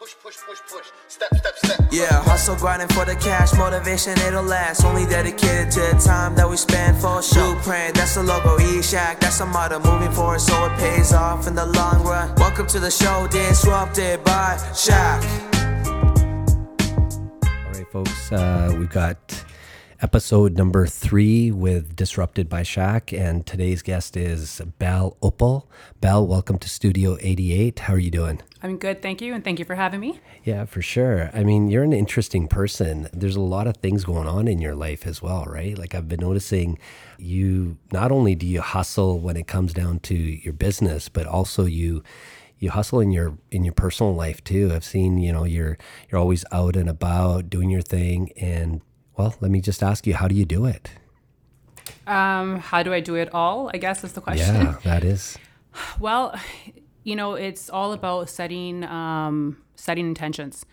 Push, push, push, push. Step, step, step. Yeah, hustle grinding for the cash, motivation it'll last. Only dedicated to the time that we spend for shoe print. That's the logo, E Shack, that's a motto. Moving forward so it pays off in the long run. Welcome to the show, disrupted by Shack. All right, folks, uh, we've got episode number three with Disrupted by Shaq, and today's guest is Bal Uppal. Bal, welcome to Studio 88. How are you doing? I'm good, thank you, and thank you for having me. Yeah, for sure. I mean, you're an interesting person. There's a lot of things going on in your life as well, right? Like I've been noticing you not only do you hustle when it comes down to your business, but also you you hustle in your in your personal life too. I've seen, you know, you're you're always out and about doing your thing and well, let me just ask you, how do you do it? Um, how do I do it all? I guess is the question. Yeah, that is. Well, you know, it's all about setting um, setting intentions.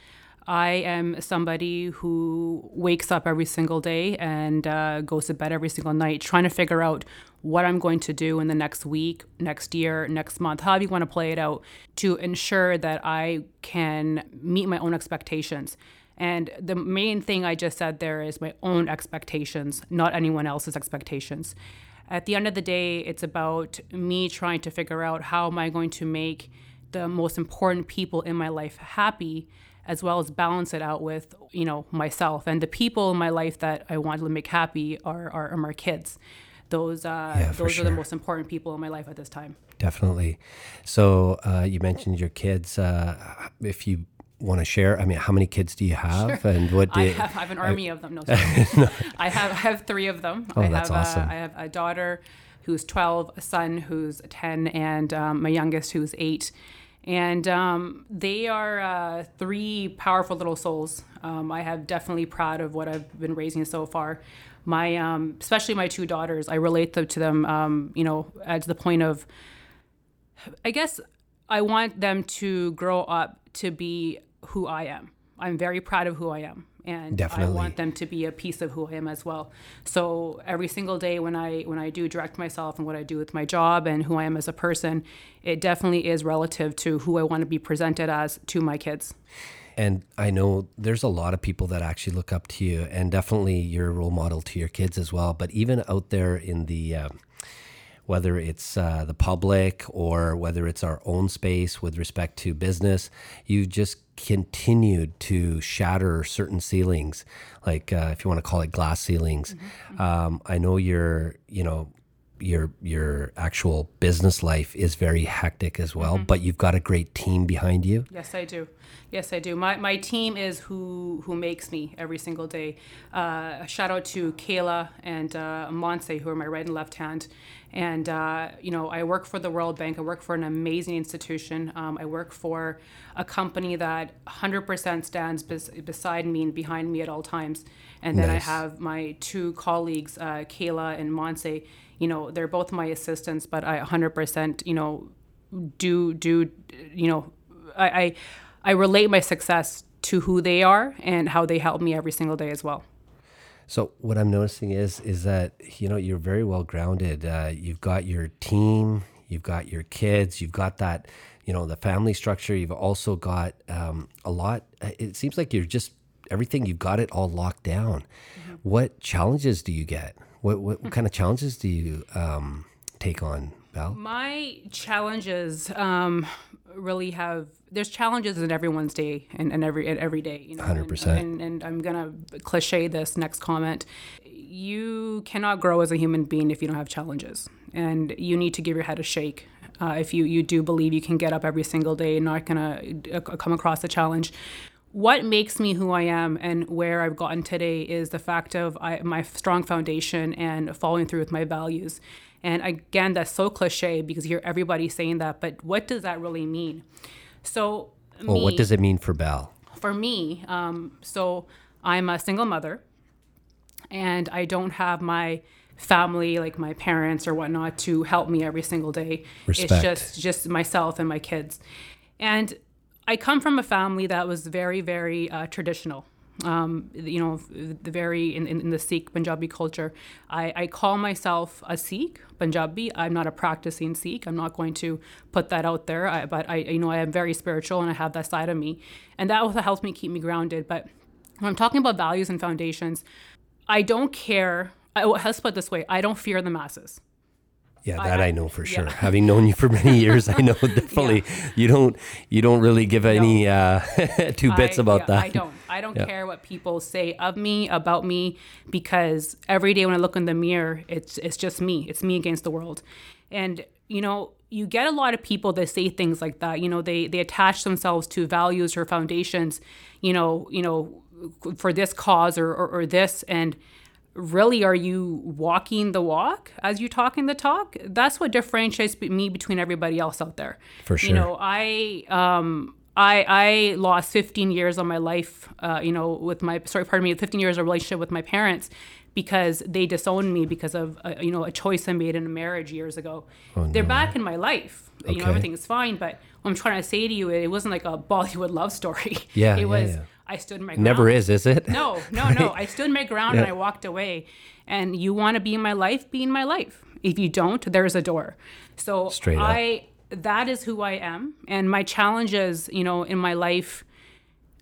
I am somebody who wakes up every single day and uh, goes to bed every single night trying to figure out what I'm going to do in the next week, next year, next month, however you want to play it out, to ensure that I can meet my own expectations. And the main thing I just said there is my own expectations, not anyone else's expectations. At the end of the day, it's about me trying to figure out how am I going to make the most important people in my life happy as well as balance it out with you know myself and the people in my life that I want to make happy are, are, are my kids those uh, Yeah, those for are the most important people in my life at this time Definitely. So uh, you mentioned your kids. Uh, if you want to share, I mean, how many kids do you have, and what do I you, have, I have an army of them. No, sorry. I have I have three of them. Oh, I that's have, awesome. Uh, I have a daughter who's 12, a son who's 10, and um, my youngest who's eight. And um, they are uh, three powerful little souls. Um, I have definitely proud of what I've been raising so far. My, um, especially my two daughters, I relate them to them. Um, you know, at the point of I guess I want them to grow up to be who I am. I'm very proud of who I am. And Definitely. I want them to be a piece of who I am as well. So every single day when I when I do direct myself and what I do with my job and who I am as a person, it definitely is relative to who I want to be presented as to my kids. And I know there's a lot of people that actually look up to you, and definitely you're a role model to your kids as well. But even out there in the, um, whether it's uh, the public or whether it's our own space with respect to business, you just continued to shatter certain ceilings, like uh, if you want to call it glass ceilings. Um, I know you're, you know, your your actual business life is very hectic as well, but you've got a great team behind you. Yes, I do. Yes, I do. My, my team is who who makes me every single day. Uh, a shout out to Kayla and uh, Monse, who are my right and left hand. And uh, you know, I work for the Royal Bank. I work for an amazing institution. Um, I work for a company that 100% stands bes- beside me and behind me at all times. And then Nice. I have my two colleagues, uh, Kayla and Monse. You know, they're both my assistants, but I 100%, you know, do do you know I, I I relate my success to who they are and how they help me every single day as well. So what I'm noticing is is that you know you're very well grounded. Uh, you've got your team, you've got your kids, you've got that you know the family structure. You've also got um, a lot. It seems like you're just everything. You've got it all locked down. What challenges do you get? What what, what kind of challenges do you um, take on, Bal? My challenges um, really have there's challenges in everyone's day and, and every and every day. You know, 100%. And, and, and I'm gonna cliche this next comment. You cannot grow as a human being if you don't have challenges, and you need to give your head a shake. Uh, if you, you do believe you can get up every single day and not gonna uh, come across a challenge, what makes me who I am and where I've gotten today is the fact of I, my strong foundation and following through with my values. And again, that's so cliche because you hear everybody saying that, but what does that really mean? So, Well, what does it mean for Bal? for me, um, so I'm a single mother, and I don't have my family like my parents or whatnot to help me every single day. Respect. It's just just myself and my kids, and I come from a family that was very very uh, traditional. Um, you know, the very in, in, the Sikh Punjabi culture, I, I call myself a Sikh Punjabi. I'm not a practicing Sikh. I'm not going to put that out there. I, but I, you know, I am very spiritual and I have that side of me, and that also helps me keep me grounded. But when I'm talking about values and foundations, I don't care. I, let's put this way: I don't fear the masses. Yeah, that I, know for yeah. sure. Having known you for many years, I know definitely you don't you don't really give any uh, two bits I, about yeah, that. I don't. I don't Yeah. care what people say of me, about me, because every day when I look in the mirror, it's it's just me. It's me against the world. And you know, you get a lot of people that say things like that. You know, they they attach themselves to values or foundations. You know, you know, for this cause or or, or this and really are you walking the walk as you talking the talk that's what differentiates me between everybody else out there For sure you know i um I, I lost 15 years of my life, uh, you know, with my, sorry, pardon me, 15 years of relationship with my parents because they disowned me because of, uh, you know, a choice I made in a marriage years ago. Oh, They're back in my life. okay. You know, everything is fine. But what I'm trying to say to you, it wasn't like a Bollywood love story. Yeah, It yeah, was, yeah. I stood my ground. Never is, is it? No, no, no. I stood my ground and I walked away. And you want to be in my life, be in my life. If you don't, there's a door. So Straight up. I that is who I am. And my challenges, you know, in my life,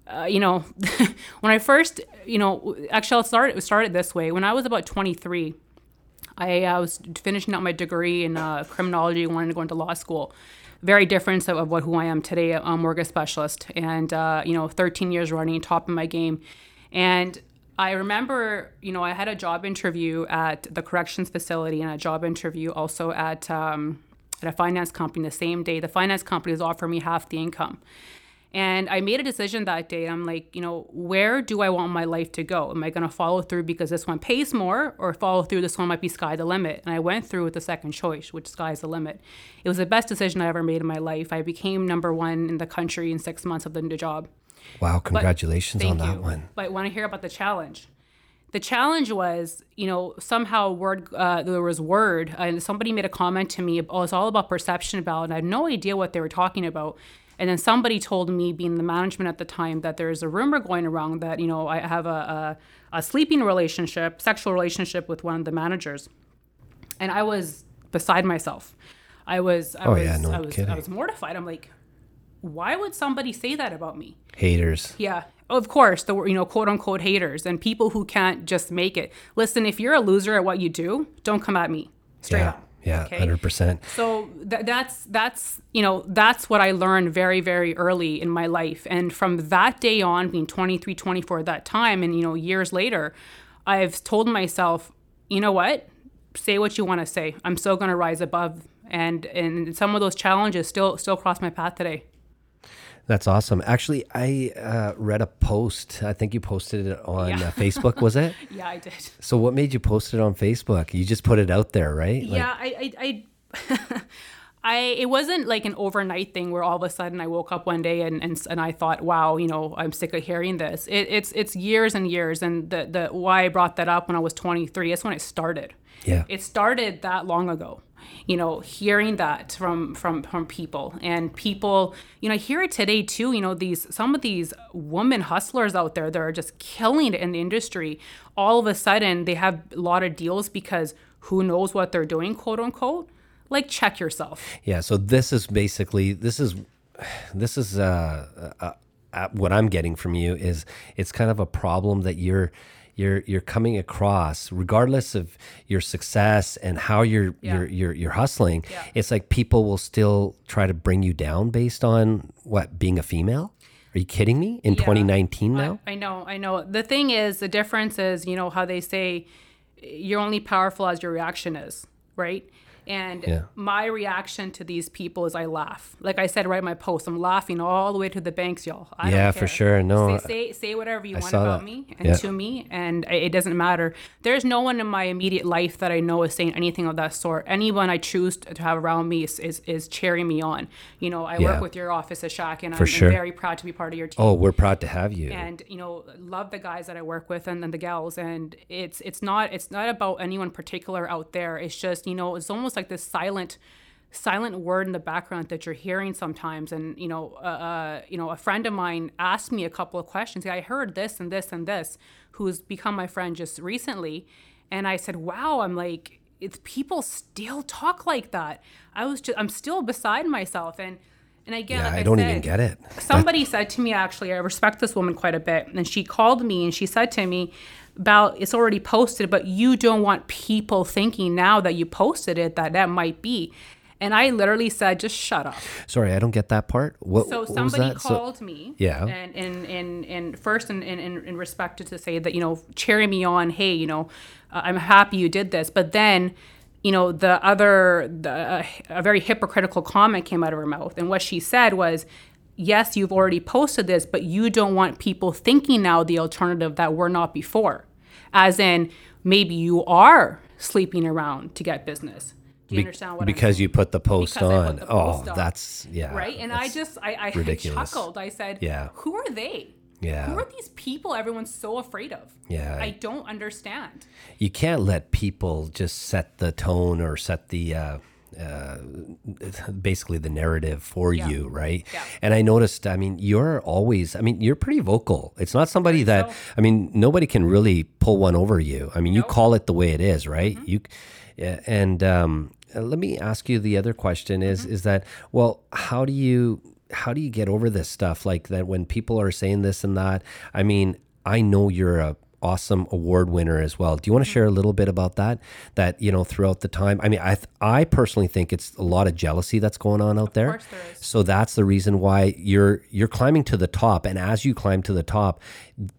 uh, you know, when I first, you know, actually I'll start it started this way. When I was about 23, I uh, was finishing up my degree in uh, criminology, wanted to go into law school. Very different of, what who I am today, a mortgage specialist, and uh, you know, 13 years running, top of my game. And I remember, you know, I had a job interview at the corrections facility and a job interview also at um, at a finance company the same day. The finance company was offering me half the income. And I made a decision that day. I'm like, you know, where do I want my life to go? Am I going to follow through because this one pays more, or follow through this one might be sky the limit? And I went through with the second choice, which sky's the limit. It was the best decision I ever made in my life. I became number one in the country in six months of the new job. Wow, congratulations on that you. one. But want to hear about the challenge? The challenge was, you know, somehow word uh, there was word, and somebody made a comment to me. Oh, it's all about perception about, and I had no idea what they were talking about. And then somebody told me, being the management at the time, that there's a rumor going around that you know I have a, a, a sleeping relationship, sexual relationship with one of the managers, and I was beside myself. I was, I Oh, was, yeah, no I was, kidding. I was mortified. I'm like, why would somebody say that about me? Haters. Yeah, of course, the you know quote unquote haters and people who can't just make it. Listen, if you're a loser at what you do, don't come at me. Straight Yeah. up. Yeah, Okay? hundred percent. So th- that's that's you know that's what I learned very very early in my life, and from that day on, being 23, 24 at that time, and you know years later, I've told myself, you know what, say what you want to say. I'm still going to rise above, and and some of those challenges still still cross my path today. That's awesome. Actually, I uh, read a post. I think you posted it on Yeah. uh, Facebook, was it? Yeah, I did. So, what made you post it on Facebook? You just put it out there, right? Like, yeah, I, I, I, I, it wasn't like an overnight thing where all of a sudden I woke up one day and, and, and I thought, wow, you know, I'm sick of hearing this. It, it's, it's years and years. And the, the, why I brought that up when I was 23, that's when it started. Yeah. It started that long ago, you know, hearing that from, from, from people and people, you know, I hear it today too, you know, these, some of these women hustlers out there that are just killing it in the industry. All of a sudden they have a lot of deals because who knows what they're doing, quote unquote. Like check yourself. Yeah. So this is basically this is this is uh, uh, uh, what I'm getting from you is it's kind of a problem that you're you're you're coming across regardless of your success and how you're Yeah. you're, you're you're hustling. Yeah. It's like people will still try to bring you down based on what being a female. Are you kidding me? In 2019 now? I know, I know. The thing is, the difference is, you know, how they say you're only powerful as your reaction is, right? And Yeah. my reaction to these people is I laugh. Like I said right in my post, I'm laughing all the way to the banks, y'all. I Yeah, for sure. No, say, say say whatever you want about that. me and Yeah. to me, and it doesn't matter. There's no one in my immediate life that I know is saying anything of that sort. Anyone I choose to have around me is is, is cheering me on. You know, I Yeah. work with your office at Shaq, and I'm, I'm sure. very proud to be part of your oh, team oh, we're proud to have you. and you know love the guys that i work with and then the gals and it's it's not it's not about anyone particular out there it's just you know it's almost like this silent silent word in the background that you're hearing sometimes. And you know, uh, uh, you know, a friend of mine asked me a couple of questions. I heard this and this and this, who's become my friend just recently, and I said, "Wow!" I'm like, it's people still talk like that. I was just, I'm still beside myself, and and again, Yeah, like I don't said, even get it. Somebody said to me, actually, I respect this woman quite a bit, and she called me and she said to me, "About it's already posted, but you don't want people thinking now that you posted it that that might be." And I literally said, "Just shut up." Sorry, I don't get that part. What, So somebody that? So- called me, Yeah. and in in in first in, in in respect to, to say that you know cheering me on, hey, you know, uh, I'm happy you did this, but then. You know the other, the, uh, a very hypocritical comment came out of her mouth, and what she said was, "Yes, you've already posted this, but you don't want people thinking now the alternative that we're not before, as in maybe you are sleeping around to get business." Do you Be- understand what I'm because you put the post Because on. the post oh, on. that's yeah. right? And I just I, I ridiculous. chuckled. I said, Yeah. who are they? Yeah. Who are these people everyone's so afraid of? Yeah. I don't understand. you can't let people just set the tone or set the uh, uh, basically the narrative for Yeah. you, right? Yeah. And I noticed, I mean, you're always, I mean, you're pretty vocal. It's not somebody that, so. I mean, nobody can really pull one over you. I mean, you call it the way it is, right? Mm-hmm. You, yeah, and um, uh, let me ask you the other question is, Mm-hmm. is that, well, how do you, how do you get over this stuff like that when people are saying this and that? I mean, I know you're a awesome award winner as well. Do you want to share a little bit about that? That you know throughout the time. I mean, I th- I personally think it's a lot of jealousy that's going on out there. course there is. So that's the reason why you're you're climbing to the top, and as you climb to the top,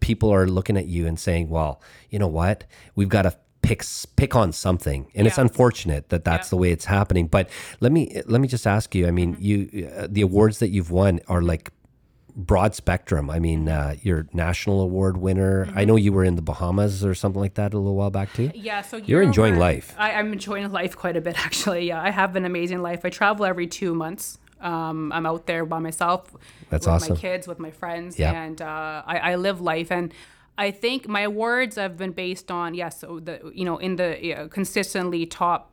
people are looking at you and saying, "Well, you know what? We've got to." Pick, pick on something and it's unfortunate that that's Yeah. the way it's happening but let me let me just ask you i mean Mm-hmm. you uh, the awards that you've won are like broad spectrum. I mean, uh, you're national award winner. Mm-hmm. I know you were in the Bahamas or something like that a little while back too. Yeah, so You're enjoying life. I, I'm enjoying life quite a bit, actually. Yeah, I have an amazing life. I travel every two months. Um, I'm out there by myself. That's with awesome. my kids, with my friends, Yeah. and uh, I, I live life. And I think my awards have been based on yes, so the you know in the uh, consistently top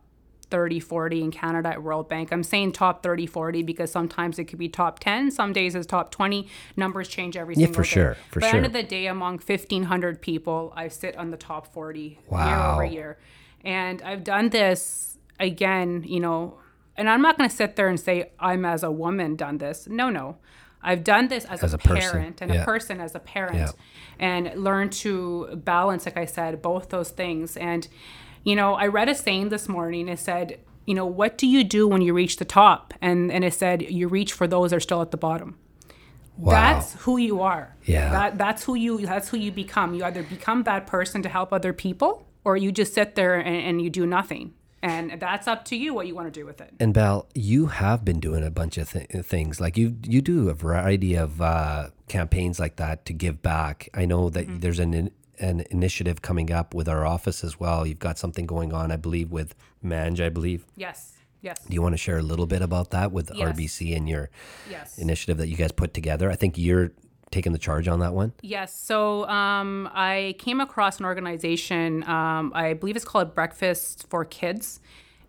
30 40 in Canada at Royal Bank. I'm saying top 30 40 because sometimes it could be top 10, some days it's top 20. Numbers change every Yeah, single for day. sure, for but the end of the day, among 1,500 people, I sit on the top 40 year Wow. over year. And I've done this again, you know, and I'm not going to sit there and say I'm as a woman done this. No, no. I've done this as, As a, a person, parent and yeah. a person as a parent Yeah. and learn to balance, like I said, both those things. And, you know, I read a saying this morning. It said, you know, what do you do when you reach the top? And, and it said, you reach for those that are still at the bottom. Wow. That's who you are. Yeah. That that's who you that's who you become. You either become that person to help other people or you just sit there and, and you do nothing. And that's up to you what you want to do with it. And Belle, you have been doing a bunch of th- things. Like you, you do a variety of uh, campaigns like that to give back. I know that Mm-hmm. there's an an initiative coming up with our office as well. You've got something going on, I believe, with Manj. I believe. Yes. Yes. Do you want to share a little bit about that with Yes. RBC and your Yes. initiative that you guys put together? I think you're taking the charge on that one. Yes. So um, I came across an organization. Um, I believe it's called Breakfast for Kids,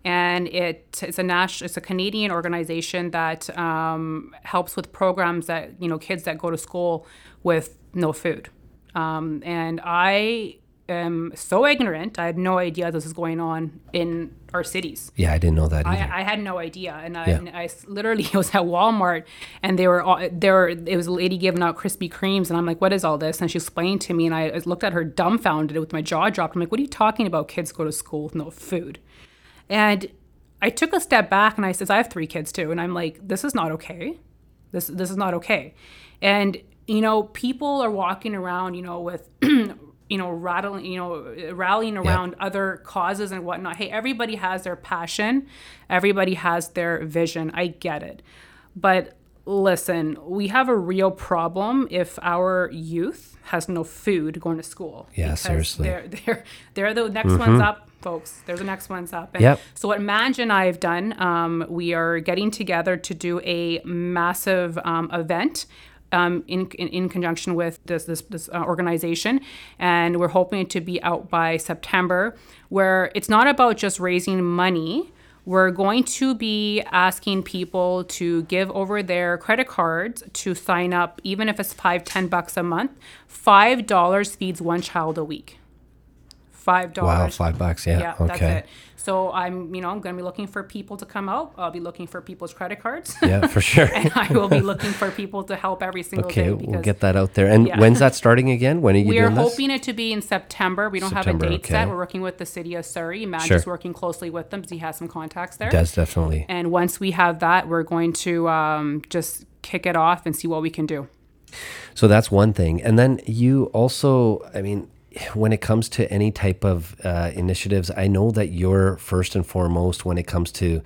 and it, it's a national, it's a Canadian organization that um, helps with programs that you know kids that go to school with no food. Um, and I am so ignorant. I had no idea this was going on in our cities. Yeah, I didn't know that either. I, I had no idea, and I, Yeah. and I literally was at Walmart, and they were all, there. It was a lady giving out Krispy Kremes, and I'm like, "What is all this?" And she explained to me, and I looked at her dumbfounded with my jaw dropped. I'm like, "What are you talking about? Kids go to school with no food," and I took a step back and I says, "I have three kids too," and I'm like, "This is not okay. This this is not okay," and you know, people are walking around, you know, with you know, rattling, you know, rallying around other causes and whatnot. Hey, everybody has their passion, everybody has their vision. I get it. But listen, we have a real problem if our youth has no food going to school. Yeah, seriously. They're, they're, they're the next ones up, folks. They're the next ones up. And Yep. so what Manj and I have done, um, we are getting together to do a massive um, event um, in, in in conjunction with this this, this uh, organization, and we're hoping to be out by September. Where it's not about just raising money, we're going to be asking people to give over their credit cards to sign up, even if it's five, ten bucks a month. Five dollars feeds one child a week. Five dollars. Wow, five bucks. Yeah. Yeah, okay. that's it. So I'm, you know, I'm going to be looking for people to come out. I'll be looking for people's credit cards. Yeah, for sure. and I will be looking for people to help every single okay, day. we'll get that out there. And Yeah. when's that starting again? When are you We are this? hoping it to be in September. We don't September, have a date okay. set. We're working with the city of Surrey. Matt Sure. is working closely with them because he has some contacts there. Does definitely. And once we have that, we're going to um, just kick it off and see what we can do. So that's one thing. And then you also, I mean, when it comes to any type of uh, initiatives, I know that you're first and foremost when it comes to,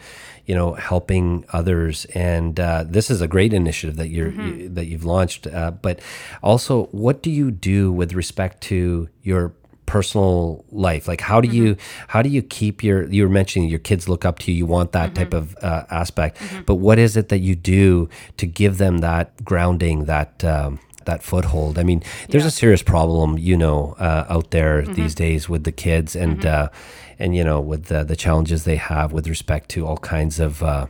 you know, helping others. And uh, this is a great initiative that you're Mm-hmm. you, that you've launched. Uh, but also, what do you do with respect to your personal life like how do you how do you keep your you were mentioning your kids look up to you you want that type of uh, aspect but what is it that you do to give them that grounding that um, that foothold i mean there's a serious problem you know uh, out there these days with the kids and uh, and you know with the, the challenges they have with respect to all kinds of uh,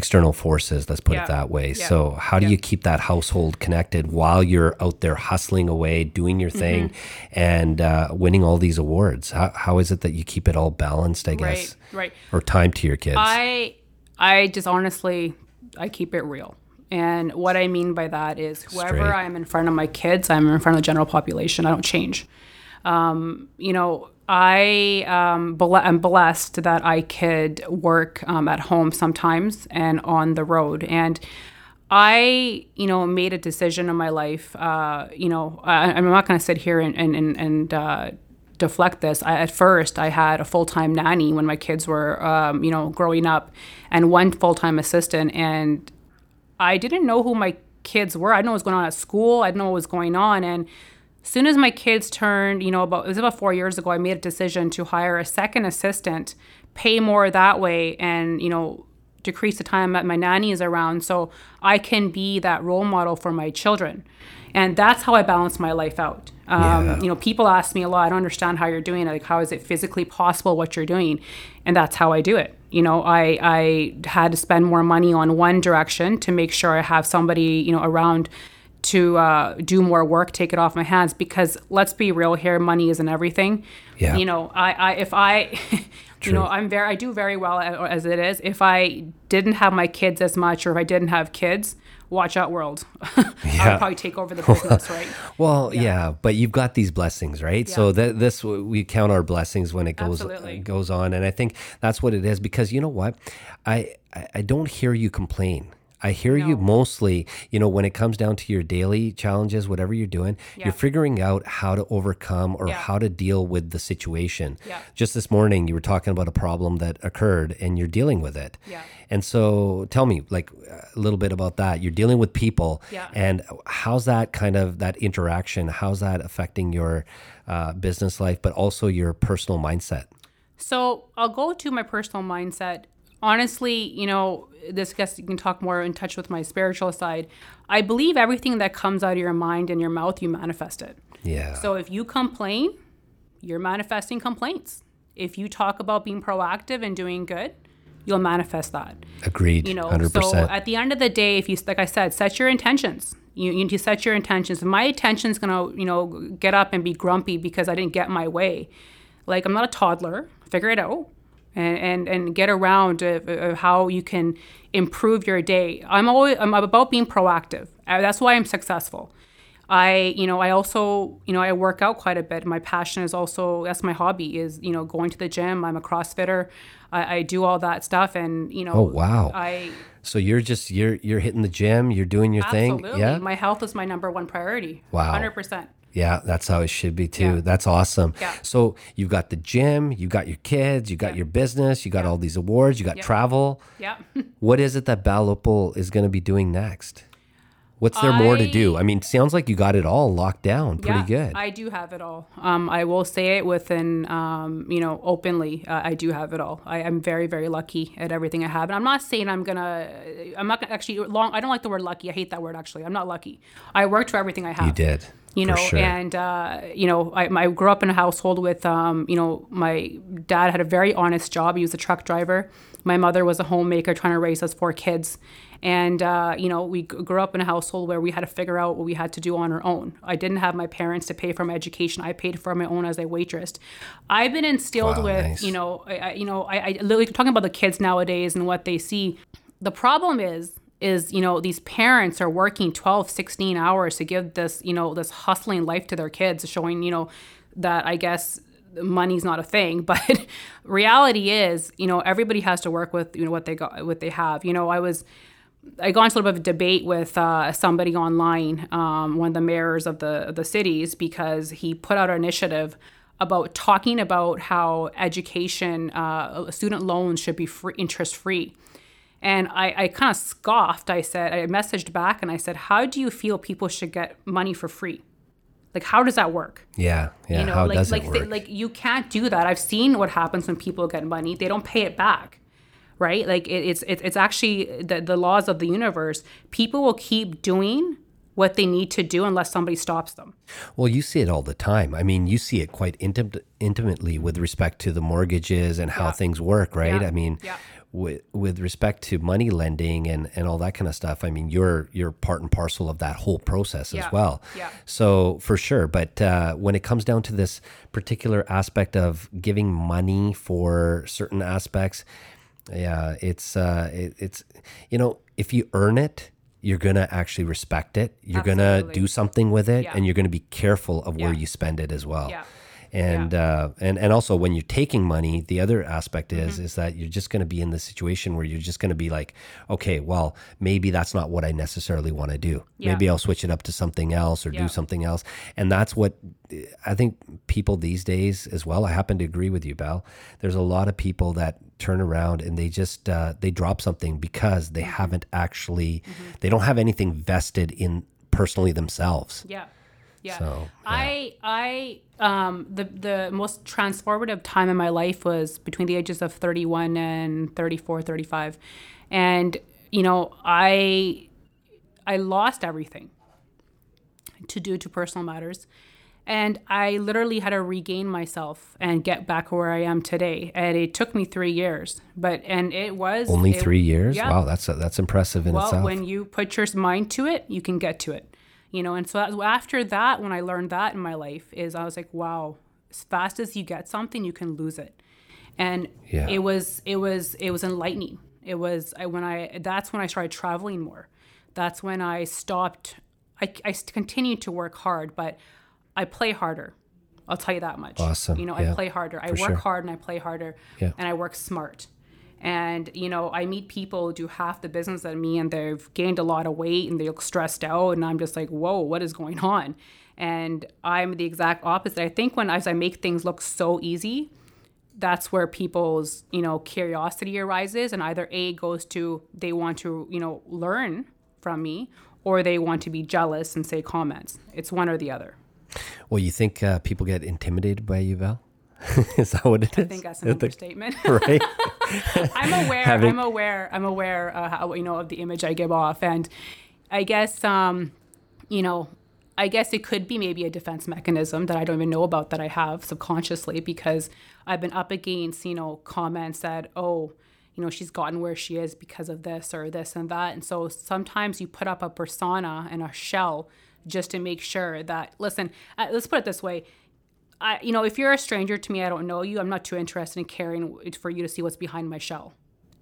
external forces let's put Yeah. it that way Yeah. so how do Yeah. you keep that household connected while you're out there hustling away, doing your thing, Mm-hmm. and uh, winning all these awards? How, how is it that you keep it all balanced? I guess, Right, right. or time to your kids. I I just honestly I keep it real. And what I mean by that is whoever Straight. I'm in front of my kids, I'm in front of the general population. I don't change. Um, you know, I um, ble- am blessed that I could work um, at home sometimes and on the road. And I, you know, made a decision in my life. Uh, you know, I, I'm not going to sit here and and and, and uh, deflect this. I, at first, I had a full time nanny when my kids were, um, you know, growing up, and one full time assistant, and I didn't know who my kids were. I didn't know what was going on at school. I didn't know what was going on. And as soon as my kids turned, you know, about it was about four years ago, I made a decision to hire a second assistant, pay more that way, and you know, decrease the time that my nanny is around, so I can be that role model for my children. And that's how I balance my life out. Um, Yeah. You know, people ask me a lot. I don't understand how you're doing it. Like, how is it physically possible what you're doing? And that's how I do it. You know, I I had to spend more money on one direction to make sure I have somebody you know around to uh, do more work, take it off my hands. Because let's be real here, money isn't everything. Yeah. You know, I, I if I, you know, I'm very I do very well as it is. If I didn't have my kids as much, or if I didn't have kids, watch out, world. Yeah. would probably take over the business, right? Well, yeah. but you've got these blessings, right? So Yeah. that this we count our blessings when it goes uh, Absolutely. goes on, and I think that's what it is. Because you know what, I, I don't hear you complain. I hear you mostly, you know, when it comes down to your daily challenges, whatever you're doing, Yeah. you're figuring out how to overcome or Yeah. how to deal with the situation. Yeah. Just this morning, you were talking about a problem that occurred and you're dealing with it. Yeah. And so tell me, like, a little bit about that. You're dealing with people. Yeah. And how's that kind of that interaction? How's that affecting your uh, business life, but also your personal mindset? So I'll go to my personal mindset. Honestly, you know, this guess you can talk more in touch with my spiritual side. I believe everything that comes out of your mind and your mouth, you manifest it. Yeah. So if you complain, you're manifesting complaints. If you talk about being proactive and doing good, you'll manifest that. Agreed. You know, 100%. so at the end of the day, if you, like I said, set your intentions. You, you need to set your intentions. If my intention's gonna, you know, get up and be grumpy because I didn't get my way, like I'm not a toddler. Figure it out, and and, and get around of, of how you can improve your day. I'm always I'm about being proactive. Uh, That's why I'm successful. I, you know, I also, you know, I work out quite a bit. My passion is also that's my hobby is, you know, going to the gym. I'm a CrossFitter. I, I do all that stuff, and you know, Oh, wow. I so you're just you're you're hitting the gym, you're doing your absolutely. thing. Yeah. My health is my number one priority. Wow. hundred percent. Yeah, that's how it should be too. Yeah. That's awesome. Yeah. So you've got the gym, you got your kids, you got your business, you got all these awards, you got travel. Yeah. What is it that Bal Uppal is going to be doing next? What's there more to do? I mean, sounds like you got it all locked down pretty yeah, good. I do have it all. Um, I will say it within, um, you know, openly. Uh, I do have it all. I am very, very lucky at everything I have. And I'm not saying I'm gonna. I'm not gonna actually long. I don't like the word lucky. I hate that word actually. I'm not lucky. I worked for everything I have. you did. You know, sure. and uh, you know, I, I grew up in a household with, um, you know, my dad had a very honest job. He was a truck driver. My mother was a homemaker trying to raise us four kids. And, uh, you know, we g- grew up in a household where we had to figure out what we had to do on our own. I didn't have my parents to pay for my education. I paid for my own as a waitress. I've been instilled Wow, with, nice. you know, I, I, you know, I, I literally talking about the kids nowadays and what they see. The problem is, is you know these parents are working 12 16 hours to give this you know this hustling life to their kids showing you know that i guess money's not a thing but reality is you know everybody has to work with you know what they got what they have you know i was I got into a little bit of a debate with uh, somebody online, um, one of the mayors of the of the cities, because he put out an initiative about talking about how education, uh, student loans should be free, interest free. And I, I kind of scoffed. I said, I messaged back and I said, How do you feel people should get money for free? Like, how does that work? Yeah, yeah. You know, How like does like it they- work? like you can't do that. I've seen what happens when people get money; they don't pay it back, right? Like it, it's it, it's actually the the laws of the universe. People will keep doing what they need to do unless somebody stops them. Well, you see it all the time. I mean, you see it quite intim- intimately with respect to the mortgages and how Yeah. things work, right? Yeah. I mean, Yeah. With with respect to money lending and and all that kind of stuff. I mean, you're you're part and parcel of that whole process Yeah. as well. Yeah. So for sure, but uh, when it comes down to this particular aspect of giving money for certain aspects, yeah, it's uh, it, it's you know if you earn it. You're gonna actually respect it. You're gonna do something with it, Yeah. and you're gonna be careful of where you spend it as well. Yeah. And uh, and and also when you're taking money, the other aspect is Mm-hmm. is that you're just going to be in the situation where you're just going to be like, okay, well, maybe that's not what I necessarily want to do. Yeah. Maybe I'll switch it up to something else or Yeah. do something else. And that's what I think people these days as well. I happen to agree with you, Bal. There's a lot of people that turn around and they just uh, they drop something because they Mm-hmm. haven't actually they don't have anything vested in personally themselves. Yeah. Yeah. So, I I um the the most transformative time in my life was between the ages of 31 and 34, 35. And you know, I I lost everything to do to personal matters. And I literally had to regain myself and get back where I am today. And it took me three years, but and it was Only it- three years? yeah. Wow, that's that's impressive in well, itself. when you put your mind to it, you can get to it. You know, and so that, after that, when I learned that in my life, is I was like, wow, as fast as you get something, you can lose it. And Yeah. it was it was it was enlightening. It was I, when I that's when I started traveling more. That's when I stopped. I, I continued to work hard, but I play harder. I'll tell you that much. Awesome. You know, Yeah, I play harder. I for work sure. hard and I play harder. Yeah. And I work smart. And you know, I meet people who do half the business than me, and they've gained a lot of weight, and they look stressed out, and I'm just like, whoa, what is going on? And I'm the exact opposite. I think when as I make things look so easy, that's where people's you know curiosity arises, and either a goes to they want to you know learn from me, or they want to be jealous and say comments. It's one or the other. Well, you think uh, people get intimidated by you, Bal? is that what it is? I think that's an understatement. right. I'm aware. Having- I'm aware. I'm aware. Uh, how you know of the image I give off, and I guess um, you know, I guess it could be maybe a defense mechanism that I don't even know about that I have subconsciously because I've been up against you know comments that oh you know she's gotten where she is because of this or this and that, and so sometimes you put up a persona and a shell just to make sure that listen. Uh, let's put it this way. I, you know, if you're a stranger to me, I don't know you. I'm not too interested in caring for you to see what's behind my shell.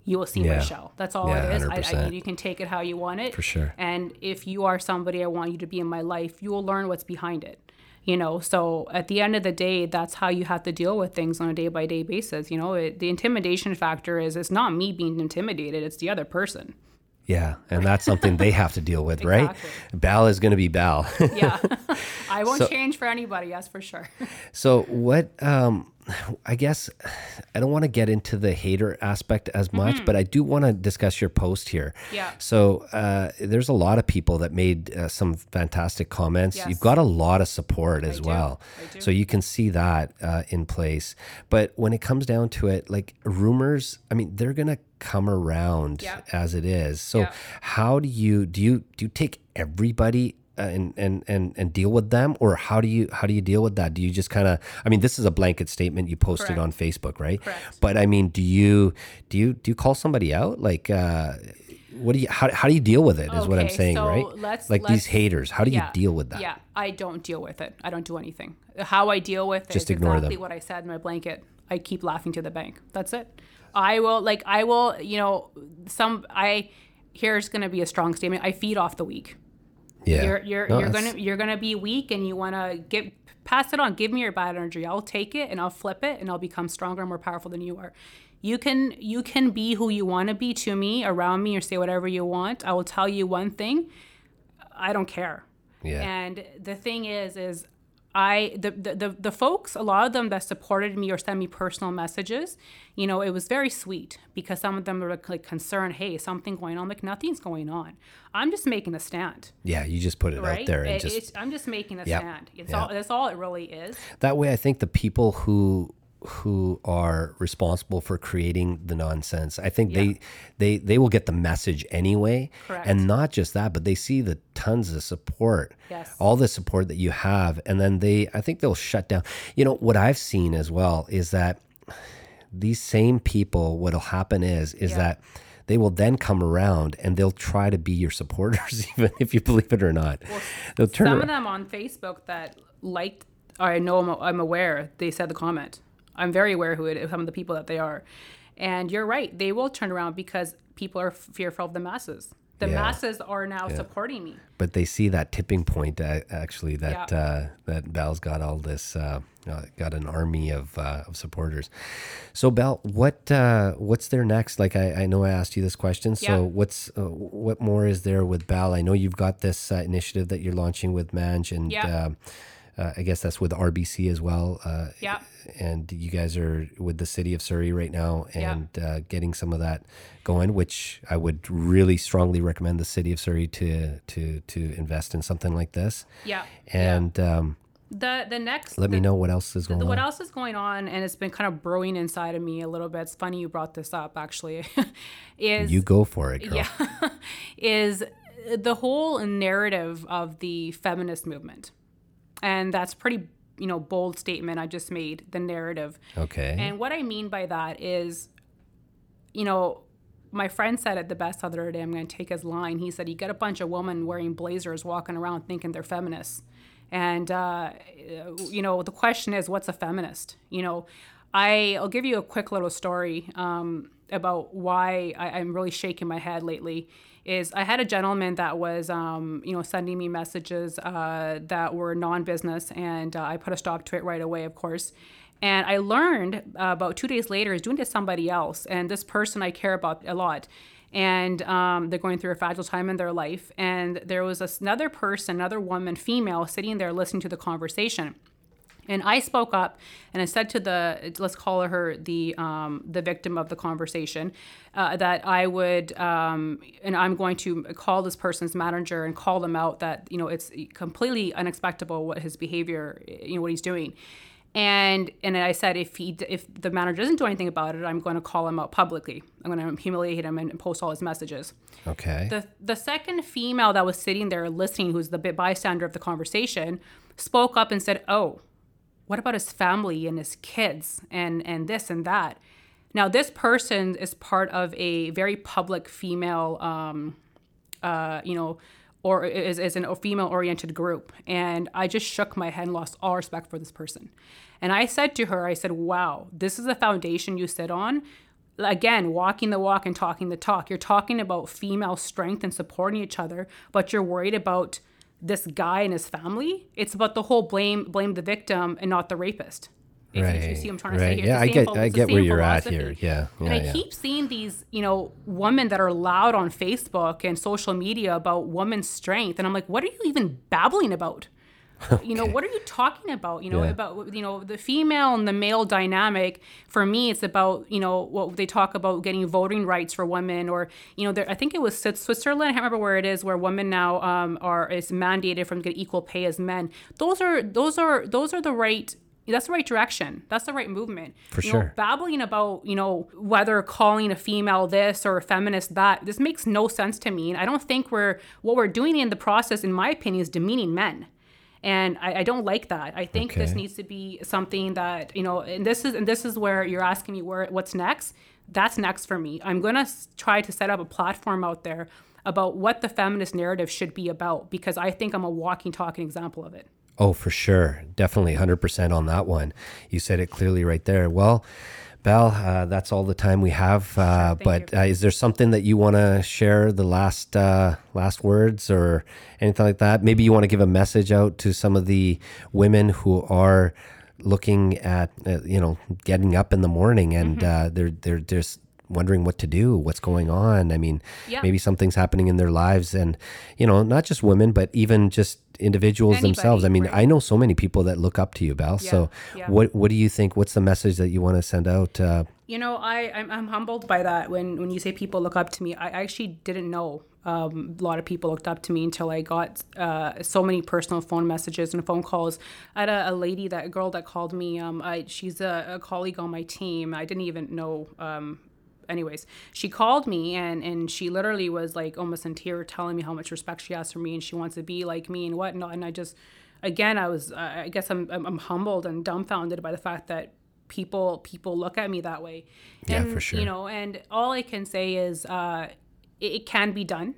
You will see Yeah. my shell. That's all Yeah, it is. I, I, you can take it how you want it. For sure. And if you are somebody I want you to be in my life, you will learn what's behind it. You know, so at the end of the day, that's how you have to deal with things on a day by day basis. You know, it, the intimidation factor is it's not me being intimidated; it's the other person. Yeah, and that's something they have to deal with, right? Bal is going to be Bal. Yeah, I won't So- change for anybody. That's for sure. so what? Um, I guess I don't want to get into the hater aspect as much, but I do want to discuss your post here. Mm-hmm. Yeah. So uh, there's a lot of people that made uh, some fantastic comments. Yes. You've got a lot of support as well, I do. so you can see that uh, in place. But when it comes down to it, like rumors, I mean, they're gonna come around Yeah. as it is. So Yeah. how do you do you do you take everybody and and and and deal with them, or how do you how do you deal with that? Do you just kind of? I mean, this is a blanket statement you posted Correct. on Facebook, right? Correct. But I mean, do you do you do you call somebody out like? uh what do you how, how do you deal with it is what i'm Okay, saying so right let's- like let's- these haters how do you deal with that Yeah, I don't deal with it. I don't do anything. How I deal with it Just is ignore exactly them. what I said in my blanket. I keep laughing to the bank. That's it. I will like I will, you know, some I here's going to be a strong statement. I feed off the weak. Yeah You're you're No, you're that's- gonna you're gonna be weak and you wanna get pass it on. Give me your bad energy. I'll take it and I'll flip it and I'll become stronger and more powerful than you are. You can you can be who you want to be to me around me or say whatever you want. I will tell you one thing. I don't care. Yeah. And the thing is, is I the, the the folks, a lot of them that supported me or sent me personal messages, you know, it was very sweet because some of them were like concerned, hey, something going on. I'm like nothing's going on. I'm just making a stand yeah you just put it right? out there and It- just I'm just making a Yep. stand. It's Yeah. all. That's all it really is. that way i think the people who who are responsible for creating the nonsense i think they they they will get the message anyway Correct. and not just that but they see the tons of support Yes. all the support that you have and then they i think they'll shut down you know what i've seen as well is that these same people what'll happen is is Yeah. that they will then come around and they'll try to be your supporters even if you believe it or not they'll turn Some around of them on Facebook that liked. I know I'm, I'm aware. They said the comment. I'm very aware who it, some of the people that they are, and you're right. They will turn around because people are fearful of the masses. The Yeah. masses are now supporting me. but they see that tipping point uh, actually that Yeah. uh, that Belle's got all this uh, uh, got an army of uh, of supporters. So Belle, what uh, what's there next? Like I, I know I asked you this question. So Yeah. what's uh, what more is there with Belle? I know you've got this uh, initiative that you're launching with Manj, and Yeah. Uh, I guess that's with RBC as well. Uh, Yeah. and you guys are with the city of Surrey right now Yeah. and uh, getting some of that going, which I would really strongly recommend the city of Surrey to to to invest in something like this. Yeah. And um, The the next. let me know what else is going what on. else is going on, and it's been kind of brewing inside of me a little bit. It's funny you brought this up, actually. is You go for it, girl. Yeah. is the whole narrative of the feminist movement. And that's pretty, you know, bold statement I just made, the narrative. Okay. And what I mean by that is, you know, my friend said it the best the other day. I'm going to take his line. He said, You get a bunch of women wearing blazers walking around thinking they're feminists. And, uh, you know, the question is, what's a feminist? You know, I, I'll give you a quick little story um, about why I, I'm really shaking my head lately. Is I had a gentleman that was, um, you know, sending me messages uh, that were non-business, and uh, I put a stop to it right away, of course. And I learned uh, about two days later is doing to somebody else, and this person I care about a lot. And um, they're going through a fragile time in their life. And there was another person, another woman, female, sitting there listening to the conversation. And I spoke up and I said to the let's call her the um, the victim of the conversation uh, that I would um, and I'm going to call this person's manager and call them out that you know it's completely unexpected what his behavior you know what he's doing. And and I said if he if the manager doesn't do anything about it, I'm going to call him out publicly. I'm going to humiliate him and post all his messages. okay. The the second female that was sitting there listening, who's the bystander of the conversation, spoke up and said, "Oh, what about his family and his kids and and this and that?" Now, this person is part of a very public female, um, uh, you know, or is, is a female oriented group, and I just shook my head and lost all respect for this person. And I said to her, I said, "Wow, this is a foundation you sit on." again, walking the walk and talking the talk. You're talking about female strength and supporting each other, but you're worried about this guy and his family. It's about the whole blame blame the victim and not the rapist. If you- you, Right, see I'm trying to right. say here. Yeah, I get- I get where you're at here. Yeah, and I yeah. keep seeing these, you know, women that are loud on Facebook and social media about women's strength, and I'm like, what are you even babbling about? You know, what are you talking about? You know, Yeah. about you know the female and the male dynamic. For me, it's about you know what they talk about getting voting rights for women, or you know, there, I think it was Switzerland. I can't remember where it is, where women now um, are is mandated from get equal pay as men. Those are those are those are the right that's the right direction. That's the right movement. For you sure. Know, babbling about, you know, whether calling a female this or a feminist that, this makes no sense to me. And I don't think we're, what we're doing in the process, in my opinion, is demeaning men. And I, I don't like that. I think this needs to be something that, you know, and this is, and this is where you're asking me where, what's next. That's next for me. I'm going to try to set up a platform out there about what the feminist narrative should be about because I think I'm a walking, talking example of it. Oh, for sure. Definitely 100% on that one. You said it clearly right there. Well, Belle, uh, that's all the time we have. Uh, thank but uh, is there something that you want to share, the last uh, last words or anything like that? Maybe you want to give a message out to some of the women who are looking at, uh, you know, getting up in the morning and Mm-hmm. uh, they're they're just wondering what to do, what's going on. I mean, Yeah. maybe something's happening in their lives, and you know, not just women, but even just individuals Anybody, themselves. I mean, right. I know so many people that look up to you, Bal. so, yeah. what what do you think? What's the message that you want to send out? Uh, You know, I I'm, I'm humbled by that. When when you say people look up to me, I actually didn't know um, a lot of people looked up to me until I got uh, so many personal phone messages and phone calls. I had a, a lady, that a girl that called me. Um, I she's a, a colleague on my team. I didn't even know. Um, anyways, she called me and and she literally was like almost in tears, telling me how much respect she has for me and she wants to be like me and whatnot. And I just, again, I was, I I guess I'm, I'm, I'm humbled and dumbfounded by the fact that people people look at me that way. Yeah, and, for sure. You know, and all I can say is uh, it, it can be done.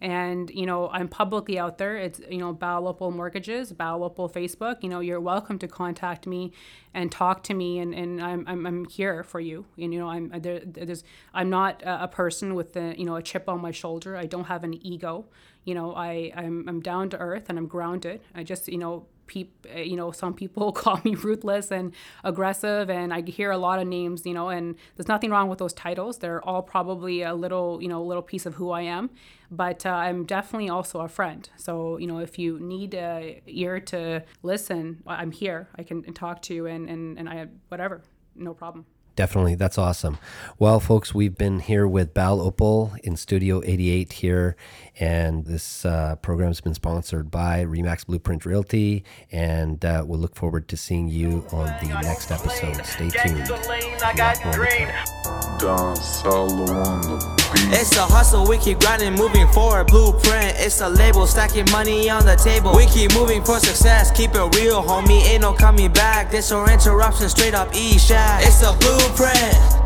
And you know, I'm publicly out there. It's you know, Bal Uppal Mortgages, Bal Uppal Facebook. You know, you're welcome to contact me and talk to me, and, and I'm, I'm I'm here for you. And you know, I'm there. There's I'm not a a person with a you know a chip on my shoulder. I don't have an ego. You know, I I'm I'm down to earth and I'm grounded. I just you know uh, you know, some people call me ruthless and aggressive, and I hear a lot of names, you know, and there's nothing wrong with those titles. They're all probably a little, you know, little piece of who I am, but uh, I'm definitely also a friend. So, you know, if you need a ear to listen, I'm here. I can talk to you, and and and I whatever, no problem. Definitely. That's awesome. Well, folks, we've been here with Bal Uppal in Studio 88 here, and this uh, program's been sponsored by Remax Blueprint Realty, and uh, we'll look forward to seeing you on the next episode. Stay tuned. Don Solo on the. It's a hustle, we keep grinding, moving forward. Blueprint, it's a label, stacking money on the table. We keep moving for success, keep it real, homie. Ain't no coming back. This or interruption, straight up E shot. It's a blueprint.